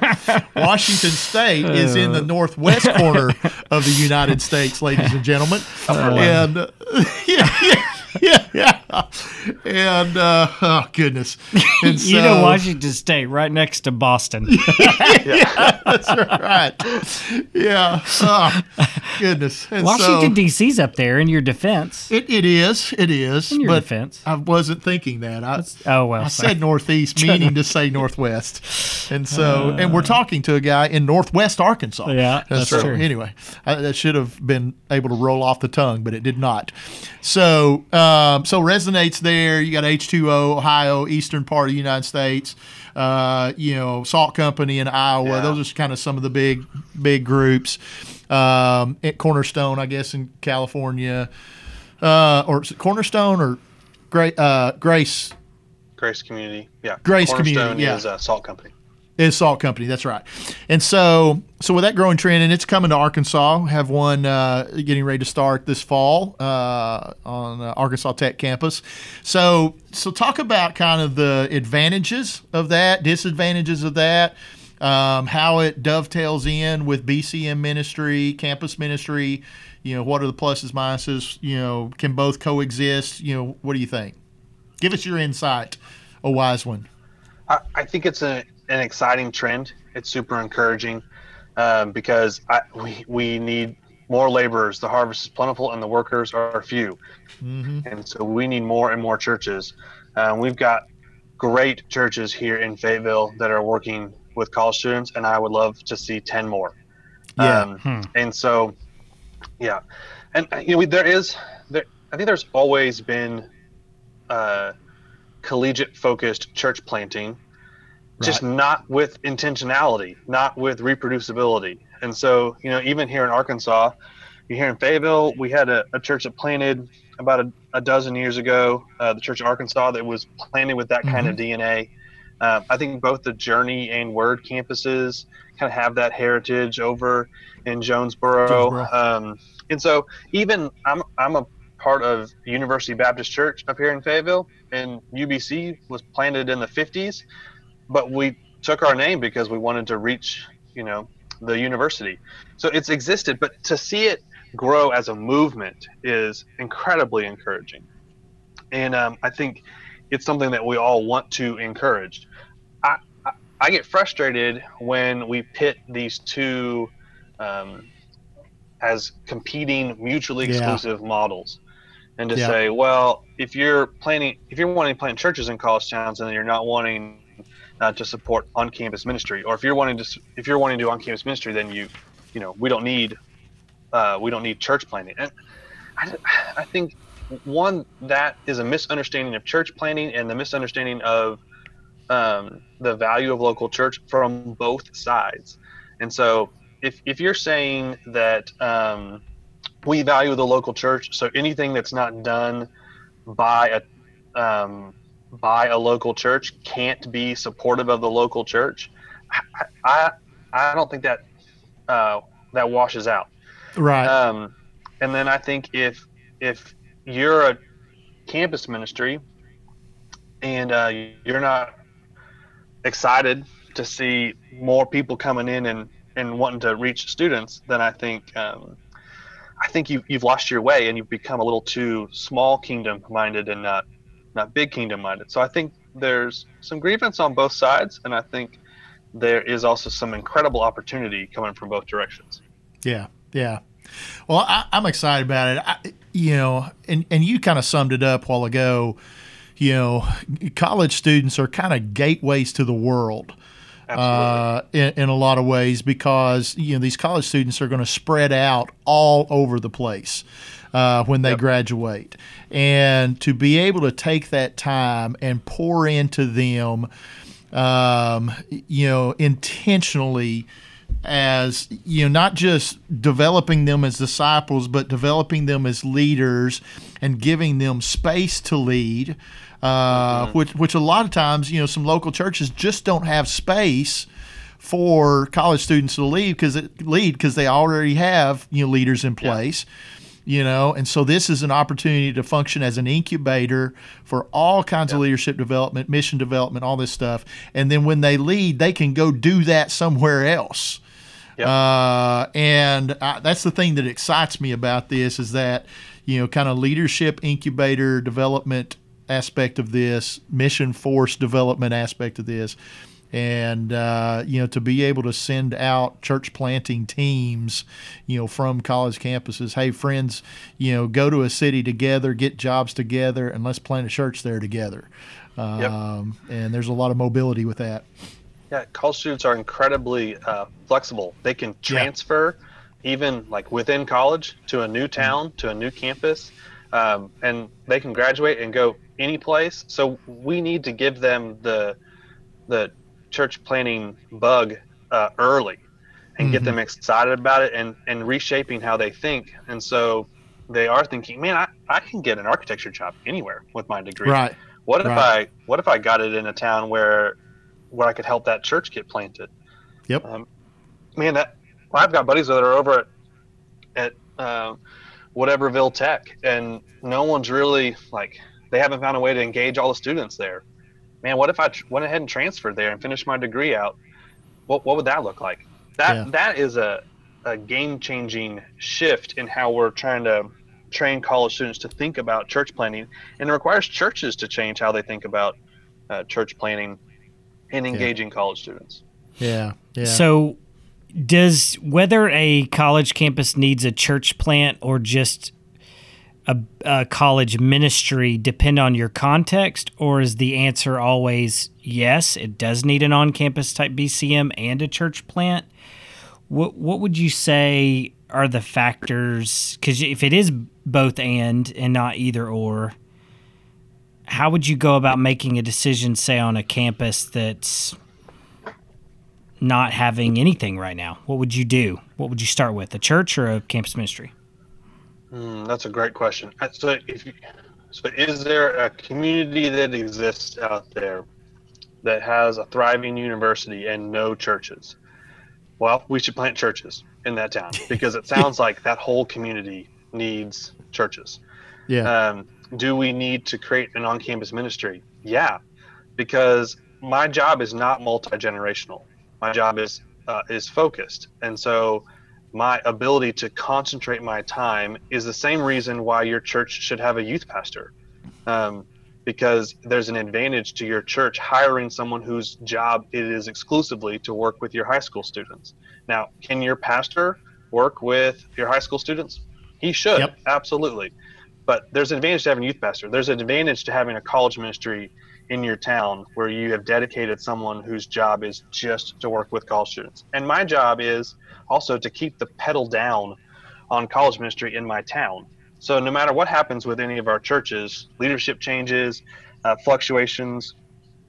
[SPEAKER 2] Washington State is in the northwest corner of the United States, ladies and gentlemen. And uh, yeah, yeah, yeah, yeah. And uh, oh goodness, and
[SPEAKER 3] you know Washington State, right next to Boston.
[SPEAKER 2] That's right. Yeah. Oh, goodness. And
[SPEAKER 3] Washington
[SPEAKER 2] so-
[SPEAKER 3] D.C.'s up there. In your defense,
[SPEAKER 2] It, it is. It is.
[SPEAKER 3] In your
[SPEAKER 2] but
[SPEAKER 3] defense.
[SPEAKER 2] I wasn't thinking that. I,
[SPEAKER 3] oh well.
[SPEAKER 2] I
[SPEAKER 3] sorry.
[SPEAKER 2] said northeast, meaning to say northwest, and so and we're talking to a guy in northwest Arkansas.
[SPEAKER 3] Yeah, that's
[SPEAKER 2] so,
[SPEAKER 3] true.
[SPEAKER 2] Anyway, I, that should have been able to roll off the tongue, but it did not. So, um, so resonates there. You got H two O, Ohio, eastern part of the United States. Uh, you know, Salt Company in Iowa.
[SPEAKER 4] Yeah.
[SPEAKER 2] Those are kind of some of the big, big groups. Um, at Cornerstone, I guess, in California, uh, or is it Cornerstone or Gra- uh, Grace
[SPEAKER 4] Grace Community, yeah.
[SPEAKER 2] Grace
[SPEAKER 4] Cornerstone
[SPEAKER 2] Community, yeah.
[SPEAKER 4] is a salt company.
[SPEAKER 2] Is Salt Company. That's right. And so, so with that growing trend, and it's coming to Arkansas. Have one uh, getting ready to start this fall uh, on uh, Arkansas Tech campus. So, so talk about kind of the advantages of that, disadvantages of that, um, how it dovetails in with BCM ministry, campus ministry. You know, what are the pluses, minuses? You know, can both coexist? You know, what do you think? Give us your insight, a wise one.
[SPEAKER 4] I, I think it's a, an exciting trend. It's super encouraging um, because I, we, we need more laborers. The harvest is plentiful and the workers are few. And so we need more and more churches. Um, we've got great churches here in Fayetteville that are working with college students, and I would love to see 10 more.
[SPEAKER 2] Yeah.
[SPEAKER 4] Um, And so, yeah. And, uh, you know, we, there is, there, I think there's always been uh, collegiate focused church planting just not with intentionality, not with reproducibility. And so, you know, even here in Arkansas, you here in Fayetteville, we had a, a church that planted about a, a dozen years ago, uh, the Church of Arkansas, that was planted with that kind of DNA. Uh, I think both the Journey and Word campuses kind of have that heritage over in Jonesboro.
[SPEAKER 2] Jonesboro.
[SPEAKER 4] Um, and so, even I'm, I'm a part of University Baptist Church up here in Fayetteville, and UBC was planted in the 50s but we took our name because we wanted to reach you know the university so it's existed but to see it grow as a movement is incredibly encouraging and um, i think it's something that we all want to encourage i i, I get frustrated when we pit these two um, as competing mutually
[SPEAKER 2] Yeah.
[SPEAKER 4] exclusive models and to
[SPEAKER 2] Yeah.
[SPEAKER 4] say well if you're planning if you're wanting to plant churches in college towns and you're not wanting uh, to support on-campus ministry, or if you're wanting to if you're wanting to do on-campus ministry, then you you know we don't need uh, we don't need church planting. And I, I think one that is a misunderstanding of church planting and the misunderstanding of um, the value of local church from both sides. And so if if you're saying that um, we value the local church, so anything that's not done by a um, by a local church can't be supportive of the local church. I I, I don't think that uh, that washes out.
[SPEAKER 2] Right.
[SPEAKER 4] Um, and then I think if if you're a campus ministry and uh, you're not excited to see more people coming in and, and wanting to reach students, then I think um, I think you you've lost your way and you've become a little too small kingdom minded and not not big kingdom minded. So I think there's some grievance on both sides, and I think there is also some incredible opportunity coming from both directions.
[SPEAKER 2] Yeah, yeah. Well, I, I'm excited about it. I, you know, and and you kind of summed it up while ago. You know, college students are kind of gateways to the world. uh, in, in, a lot of ways because you know these college students are going to spread out all over the place uh, when they yep. graduate, and to be able to take that time and pour into them, um, you know, intentionally as you know not just developing them as disciples but developing them as leaders and giving them space to lead uh, mm-hmm. which which a lot of times you know some local churches just don't have space for college students to lead because lead because they already have you know leaders in place. Yeah. You know, and so this is an opportunity to function as an incubator for all kinds yeah. of leadership development, mission development, all this stuff. And then when they lead, they can go do that somewhere else. Yep. Uh, and I, that's the thing that excites me about this is that, you know, kind of leadership incubator development aspect of this, mission force development aspect of this, and uh, you know to be able to send out church planting teams, you know, from college campuses. Hey, friends, you know, go to a city together, get jobs together, and let's plant a church there together. Um, yep. And there's a lot of mobility with that.
[SPEAKER 4] Yeah, college students are incredibly uh, flexible. They can transfer. Yeah even like within college to a new town to a new campus um, and they can graduate and go any place. So we need to give them the the church planting bug uh, early and mm-hmm. get them excited about it and and reshaping how they think. And so they are thinking, man, I, I can get an architecture job anywhere with my degree.
[SPEAKER 2] Right.
[SPEAKER 4] What if
[SPEAKER 2] right.
[SPEAKER 4] I what if I got it in a town where where I could help that church get planted?
[SPEAKER 2] Yep.
[SPEAKER 4] Um, man, that well, I've got buddies that are over at at uh, whateverville tech and no one's really like they haven't found a way to engage all the students there man what if i tr- went ahead and transferred there and finished my degree out what, what would that look like that yeah. that is a, a game changing shift in how we're trying to train college students to think about church planning, and it requires churches to change how they think about uh, church planning and engaging yeah. college students
[SPEAKER 2] yeah yeah
[SPEAKER 3] so does whether a college campus needs a church plant or just a, a, college ministry depend on your context, or is the answer always yes? It does need an on-campus type BCM and a church plant. What what would you say are the factors? Because if it is both and and not either or, how would you go about making a decision, say on a campus that's not having anything right now? What would you do? What would you start with, a church or a campus ministry?
[SPEAKER 4] Mm, that's a great question. Uh, so, if you, so is there a community that exists out there that has a thriving university and no churches? Well, we should plant churches in that town because it sounds like that whole community needs churches.
[SPEAKER 2] Yeah.
[SPEAKER 4] Um, do we need to create an on-campus ministry? Yeah, because my job is not multi-generational my job is uh, is focused, and so my ability to concentrate my time is the same reason why your church should have a youth pastor, um, because there's an advantage to your church hiring someone whose job it is exclusively to work with your high school students. Now, can your pastor work with your high school students? He should, yep. absolutely. But there's an advantage to having a youth pastor. There's an advantage to having a college ministry in your town where you have dedicated someone whose job is just to work with college students. And my job is also to keep the pedal down on college ministry in my town. So no matter what happens with any of our churches, leadership changes, uh, fluctuations,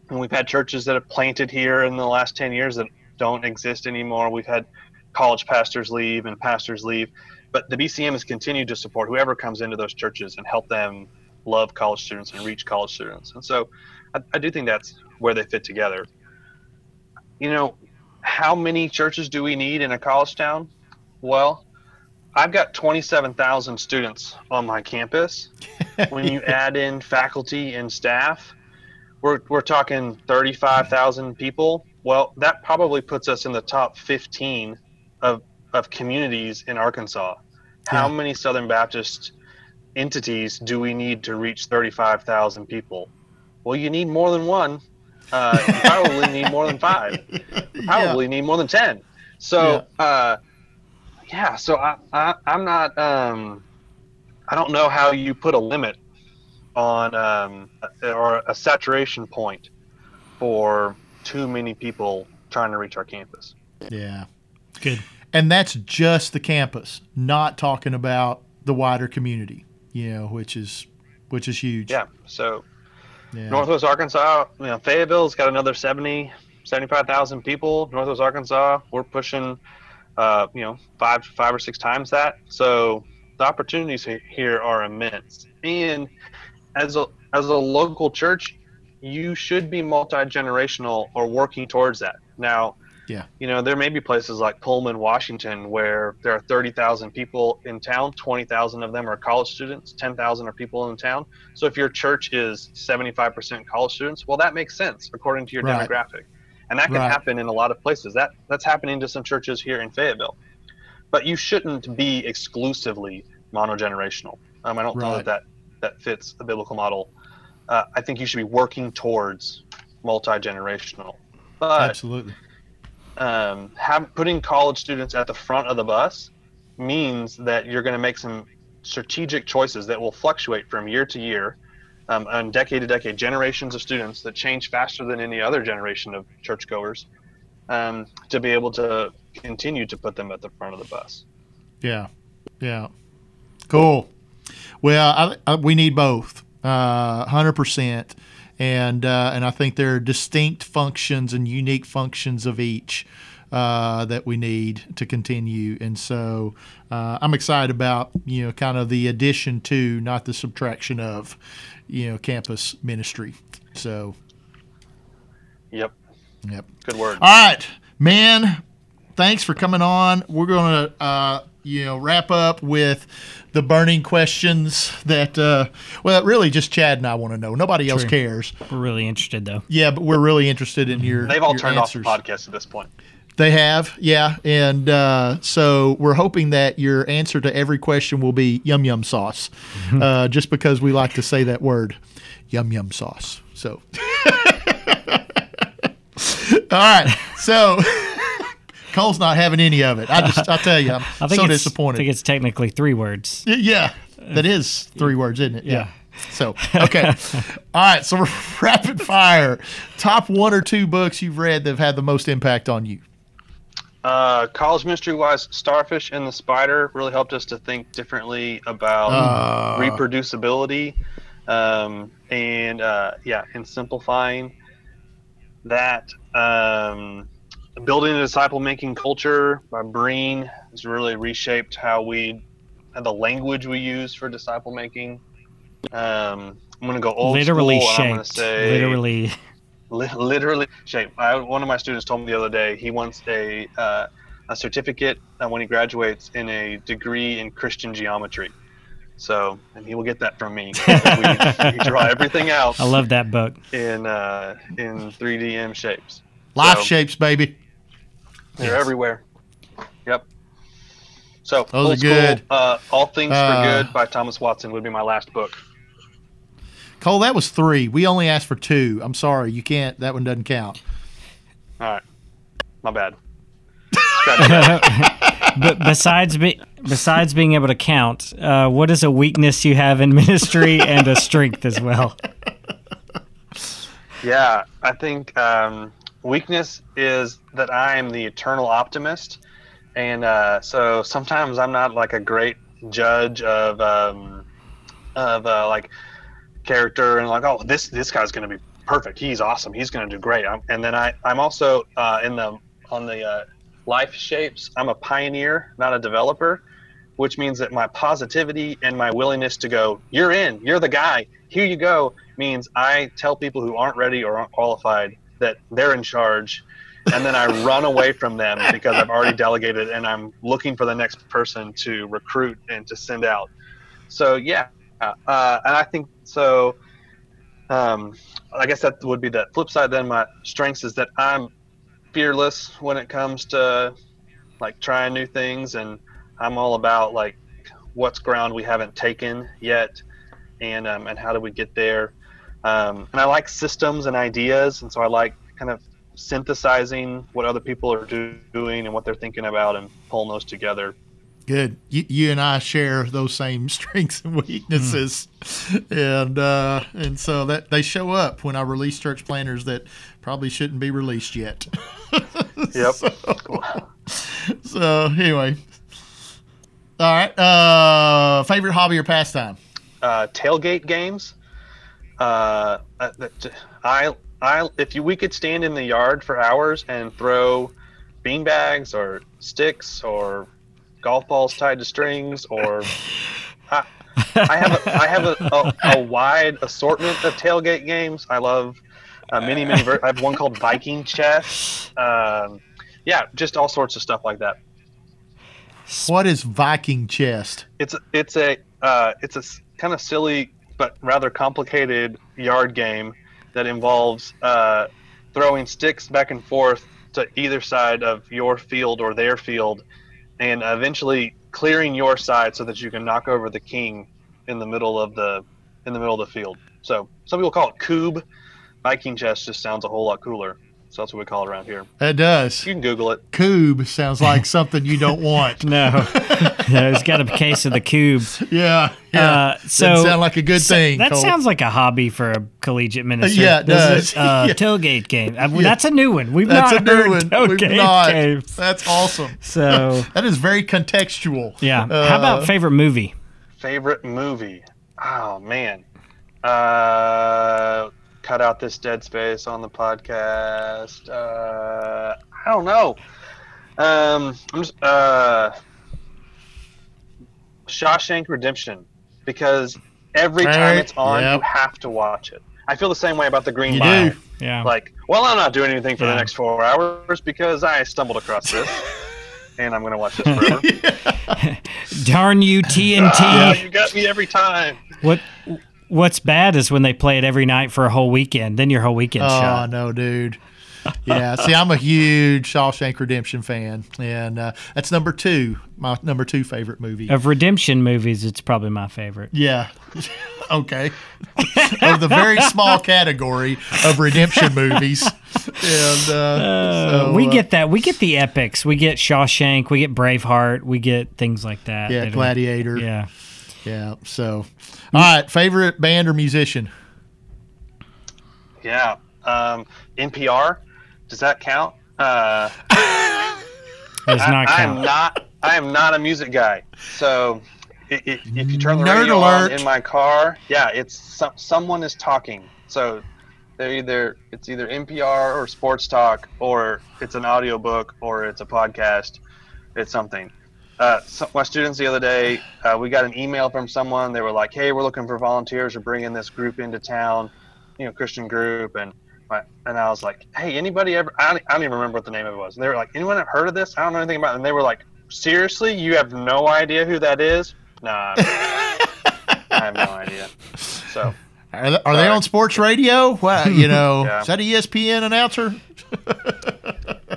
[SPEAKER 4] and we've had churches that have planted here in the last 10 years that don't exist anymore. We've had college pastors leave and pastors leave, but the BCM has continued to support whoever comes into those churches and help them love college students and reach college students. And so I, I do think that's where they fit together. You know, how many churches do we need in a college town? Well, I've got 27,000 students on my campus. when you add in faculty and staff, we're, we're talking 35,000 people. Well, that probably puts us in the top 15 of, of communities in Arkansas. How many Southern Baptist entities do we need to reach 35,000 people? Well, you need more than one. Uh, you probably need more than five. You probably yeah. need more than ten. So, yeah, uh, yeah so I, I, am not. Um, I don't know how you put a limit on um, or a saturation point for too many people trying to reach our campus.
[SPEAKER 2] Yeah.
[SPEAKER 3] Good.
[SPEAKER 2] And that's just the campus, not talking about the wider community, you know, which is which is huge.
[SPEAKER 4] Yeah. So
[SPEAKER 2] Yeah.
[SPEAKER 4] Northwest Arkansas, you know, Fayetteville's got another 70, 75,000 people. Northwest Arkansas, we're pushing, uh, you know, five, five or six times that. So the opportunities here are immense. And as a as a local church, you should be multi generational or working towards that. Now,
[SPEAKER 2] Yeah.
[SPEAKER 4] you know, there may be places like Pullman, Washington, where there are 30,000 people in town, 20,000 of them are college students, 10,000 are people in town. So if your church is 75% college students, well, that makes sense according to your
[SPEAKER 2] Right.
[SPEAKER 4] demographic. And that can
[SPEAKER 2] Right.
[SPEAKER 4] happen in a lot of places. That That's happening to some churches here in Fayetteville. But you shouldn't be exclusively monogenerational. Um, I don't know
[SPEAKER 2] Right.
[SPEAKER 4] that, that that fits the biblical model. Uh, I think you should be working towards multi generational. But
[SPEAKER 2] Absolutely.
[SPEAKER 4] Um, have, putting college students at the front of the bus means that you're going to make some strategic choices that will fluctuate from year to year um, and decade to decade generations of students that change faster than any other generation of churchgoers um, to be able to continue to put them at the front of the bus
[SPEAKER 2] Yeah. Yeah. Cool. Well, I, I, we need both, uh, hundred percent, and uh, and I think there are distinct functions and unique functions of each uh, that we need to continue. And so uh, I'm excited about you know kind of the addition to, not the subtraction of, you know, campus ministry. So,
[SPEAKER 4] yep
[SPEAKER 2] yep.
[SPEAKER 4] good word
[SPEAKER 2] All right, man. Thanks for coming on. We're gonna, uh, you know, wrap up with the burning questions that, uh, well, really just Chad and I want to know. Nobody else cares.
[SPEAKER 3] We're really interested though.
[SPEAKER 2] Yeah, but we're really interested in your.
[SPEAKER 4] they've all
[SPEAKER 2] your
[SPEAKER 4] turned
[SPEAKER 2] answers.
[SPEAKER 4] off the podcast at this point
[SPEAKER 2] They have, yeah, and uh, so we're hoping that your answer to every question will be yum yum sauce, uh, just because we like to say that word, yum yum sauce. So, all right, so Cole's not having any of it. I just, I tell you, I'm
[SPEAKER 3] I think
[SPEAKER 2] so
[SPEAKER 3] it's,
[SPEAKER 2] disappointed.
[SPEAKER 3] I think it's technically three words.
[SPEAKER 2] Yeah, that is three words, isn't it?
[SPEAKER 3] Yeah.
[SPEAKER 2] So okay, all right. So we're rapid fire. Top one or two books you've read that have had the most impact on you.
[SPEAKER 4] Uh, college ministry wise, Starfish and the Spider really helped us to think differently about
[SPEAKER 2] Uh.
[SPEAKER 4] reproducibility um, and uh, yeah, and simplifying that. Um, building a disciple making culture by Breen has really reshaped how we the language we use for disciple making. Um, I'm gonna go old
[SPEAKER 3] Literally
[SPEAKER 4] school. and I'm gonna
[SPEAKER 3] shaped.
[SPEAKER 4] say
[SPEAKER 3] Literally.
[SPEAKER 4] Li- literally shape. I, one of my students told me the other day he wants a uh, a certificate uh, when he graduates in a degree in Christian geometry. So, and he will get that from me. we, we draw everything out
[SPEAKER 3] I love that book.
[SPEAKER 4] in uh, in 3DM shapes.
[SPEAKER 2] Life
[SPEAKER 4] So,
[SPEAKER 2] shapes, baby.
[SPEAKER 4] They're
[SPEAKER 2] Yes.
[SPEAKER 4] everywhere. Yep. So,
[SPEAKER 2] Those
[SPEAKER 4] old
[SPEAKER 2] are
[SPEAKER 4] school,
[SPEAKER 2] good.
[SPEAKER 4] Uh, All Things
[SPEAKER 2] Uh,
[SPEAKER 4] for Good by Thomas Watson would be my last book.
[SPEAKER 2] Cole, that was three. We only asked for two. I'm sorry, you can't. That one doesn't count.
[SPEAKER 4] All right. My bad.
[SPEAKER 3] But besides be, besides being able to count, uh, what is a weakness you have in ministry and a strength as well?
[SPEAKER 4] Yeah, I think um, weakness is that I am the eternal optimist, and uh, so sometimes I'm not like a great judge of um, of uh, like character and like oh this this guy's gonna be perfect. He's awesome. He's gonna do great. I'm, and then I I'm also uh, in the on the uh, life shapes I'm a pioneer not a developer which means that my positivity and my willingness to go, you're in, you're the guy, here you go, means I tell people who aren't ready or aren't qualified that they're in charge. And then I run away from them because I've already delegated and I'm looking for the next person to recruit and to send out. So, yeah. Uh, and I think so. Um, I guess that would be the flip side. Then my strengths is that I'm fearless when it comes to like trying new things and I'm all about like what's ground we haven't taken yet, and um, and how do we get there. Um, and I like systems and ideas, and so I like kind of synthesizing what other people are do- doing and what they're thinking about, and pulling those together.
[SPEAKER 2] Good. You, you and I share those same strengths and weaknesses, and uh, and so that they show up when I release church planners that probably shouldn't be released yet.
[SPEAKER 4] Yep.
[SPEAKER 2] So anyway, all right. Uh, favorite hobby or pastime?
[SPEAKER 4] uh, tailgate games. Uh, uh, I, I, if you, we could stand in the yard for hours and throw beanbags or sticks or golf balls tied to strings or I, I have a, I have a, a, a wide assortment of tailgate games. I love uh, many many. Ver- I have one called Viking Chess. Um, yeah, just all sorts of stuff like that.
[SPEAKER 2] What is Viking chess?
[SPEAKER 4] It's it's a uh, it's a kind of silly but rather complicated yard game that involves uh, throwing sticks back and forth to either side of your field or their field, and eventually clearing your side so that you can knock over the king in the middle of the in the middle of the field. So some people call it kubb. Viking chess just sounds a whole lot cooler. So that's what we call it around here.
[SPEAKER 2] It does.
[SPEAKER 4] You can Google it.
[SPEAKER 2] Kubb sounds like something you don't want.
[SPEAKER 3] No, no, he's got a case of the cube.
[SPEAKER 2] Yeah. Yeah.
[SPEAKER 3] Uh, so
[SPEAKER 2] Doesn't sound like a good
[SPEAKER 3] so-
[SPEAKER 2] thing.
[SPEAKER 3] That
[SPEAKER 2] Cole.
[SPEAKER 3] sounds like a hobby for a collegiate minister.
[SPEAKER 2] Yeah, it
[SPEAKER 3] doesn't
[SPEAKER 2] does.
[SPEAKER 3] Uh,
[SPEAKER 2] Yeah.
[SPEAKER 3] Tailgate game. Uh, That's a new one. We've
[SPEAKER 2] That's
[SPEAKER 3] not
[SPEAKER 2] a new
[SPEAKER 3] heard
[SPEAKER 2] one. We've not.
[SPEAKER 3] games.
[SPEAKER 2] That's awesome.
[SPEAKER 3] So
[SPEAKER 2] That is very contextual.
[SPEAKER 3] yeah.
[SPEAKER 2] Uh,
[SPEAKER 3] How about favorite movie?
[SPEAKER 4] Favorite movie? Oh man. Uh, cut out this dead space on the podcast. Uh, I don't know. Um, I'm just uh, Shawshank Redemption because every time it's on,
[SPEAKER 2] yep.
[SPEAKER 4] you have to watch it. I feel the same way about the Green
[SPEAKER 2] You
[SPEAKER 4] Mile.
[SPEAKER 2] do.
[SPEAKER 3] Yeah.
[SPEAKER 4] Like, well, I'm not doing anything for
[SPEAKER 3] Yeah.
[SPEAKER 4] the next four hours because I stumbled across this, and I'm going to watch this forever.
[SPEAKER 3] Darn you, TNT.
[SPEAKER 4] Ah, you got me every time.
[SPEAKER 3] What What's bad is when they play it every night for a whole weekend. Then your whole weekend's
[SPEAKER 2] Oh
[SPEAKER 3] shot.
[SPEAKER 2] no, dude. Yeah, see, I'm a huge Shawshank Redemption fan, and uh, that's number two, my number two favorite movie.
[SPEAKER 3] Of redemption movies, it's probably my favorite.
[SPEAKER 2] Yeah, okay. of the very small category of redemption movies, and uh, so,
[SPEAKER 3] we
[SPEAKER 2] uh,
[SPEAKER 3] get that. We get the epics. We get Shawshank. We get Braveheart. We get things like that.
[SPEAKER 2] yeah,
[SPEAKER 3] that are-
[SPEAKER 2] Gladiator.
[SPEAKER 3] Yeah.
[SPEAKER 2] yeah. So, all right, favorite band or musician?
[SPEAKER 4] Yeah. Um, NPR, does that count? Uh,
[SPEAKER 3] Does
[SPEAKER 4] I,
[SPEAKER 3] not
[SPEAKER 4] I am not. I am not a music guy. So, i i if you turn the
[SPEAKER 2] Nerd
[SPEAKER 4] radio
[SPEAKER 2] alert.
[SPEAKER 4] on in my car, yeah, it's some, someone is talking. So, they're either it's either NPR or sports talk, or it's an audiobook, or it's a podcast. It's something. Uh, so my students the other day, uh, we got an email from someone. They were like, "Hey, we're looking for volunteers. We're bringing this group into town, you know, Christian group." And my, and I was like, "Hey, anybody ever? I don't, I don't even remember what the name of it was." And they were like, "Anyone have heard of this? I don't know anything about." It. And they were like, "Seriously, you have no idea who that is?" Nah, I have no idea. So
[SPEAKER 2] Are they, are they on sports radio? Wow, you know,
[SPEAKER 4] Yeah.
[SPEAKER 2] is that a ESPN announcer?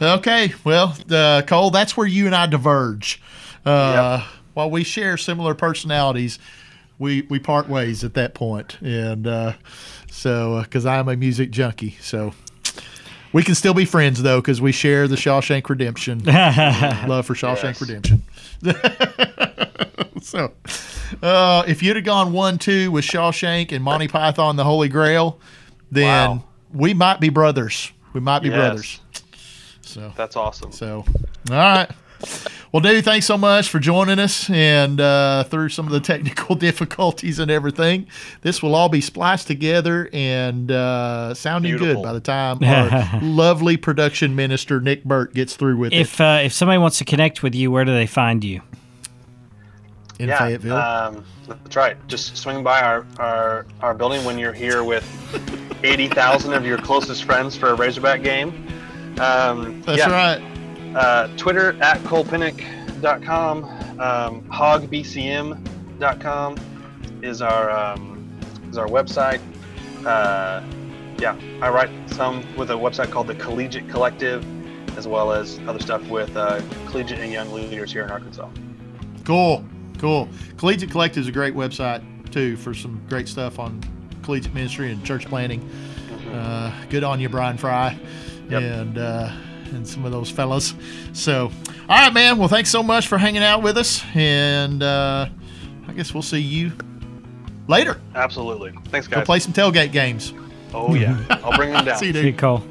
[SPEAKER 2] okay, well, uh, Cole, that's where you and I diverge. Uh, While we share similar personalities, we we part ways at that point, and uh, so because I'm a music junkie, so. We can still be friends though, because we share the Shawshank Redemption love for Shawshank
[SPEAKER 4] Yes.
[SPEAKER 2] Redemption. so, uh, if you'd have gone one two with Shawshank and Monty Python, the Holy Grail, then
[SPEAKER 4] Wow.
[SPEAKER 2] we might be brothers. We might be
[SPEAKER 4] Yes.
[SPEAKER 2] brothers. So,
[SPEAKER 4] that's awesome.
[SPEAKER 2] so all right. Well, dude, thanks so much for joining us and uh, through some of the technical difficulties and everything. This will all be spliced together and uh, sounding
[SPEAKER 4] Beautiful.
[SPEAKER 2] good by the time our lovely production minister Nick Burt gets through with it.
[SPEAKER 3] If uh, if somebody wants to connect with you, where do they find you?
[SPEAKER 2] in
[SPEAKER 4] yeah,
[SPEAKER 2] Fayetteville.
[SPEAKER 4] Um, that's right. Just swing by our, our, our building when you're here with 80,000 of your closest friends for a Razorback game. Um,
[SPEAKER 2] That's
[SPEAKER 4] yeah,
[SPEAKER 2] right.
[SPEAKER 4] Uh, Twitter at colepenick.com, um, hogbcm.com is our, um, is our website. Uh, yeah, I write some with a website called the Collegiate Collective, as well as other stuff with uh, collegiate and young leaders here in Arkansas.
[SPEAKER 2] Cool, cool. Collegiate Collective is a great website too for some great stuff on collegiate ministry and church planting. Uh, good on you, Brian Frye,
[SPEAKER 4] Yep.
[SPEAKER 2] and uh, and some of those fellas. So, all right, man. Well, thanks so much for hanging out with us, and uh, I guess we'll see you later.
[SPEAKER 4] Absolutely. Thanks, guys.
[SPEAKER 2] Go
[SPEAKER 4] guys.
[SPEAKER 2] play some tailgate games.
[SPEAKER 4] Oh, yeah. I'll bring them down.
[SPEAKER 2] See you, dude.
[SPEAKER 3] See you, Cole.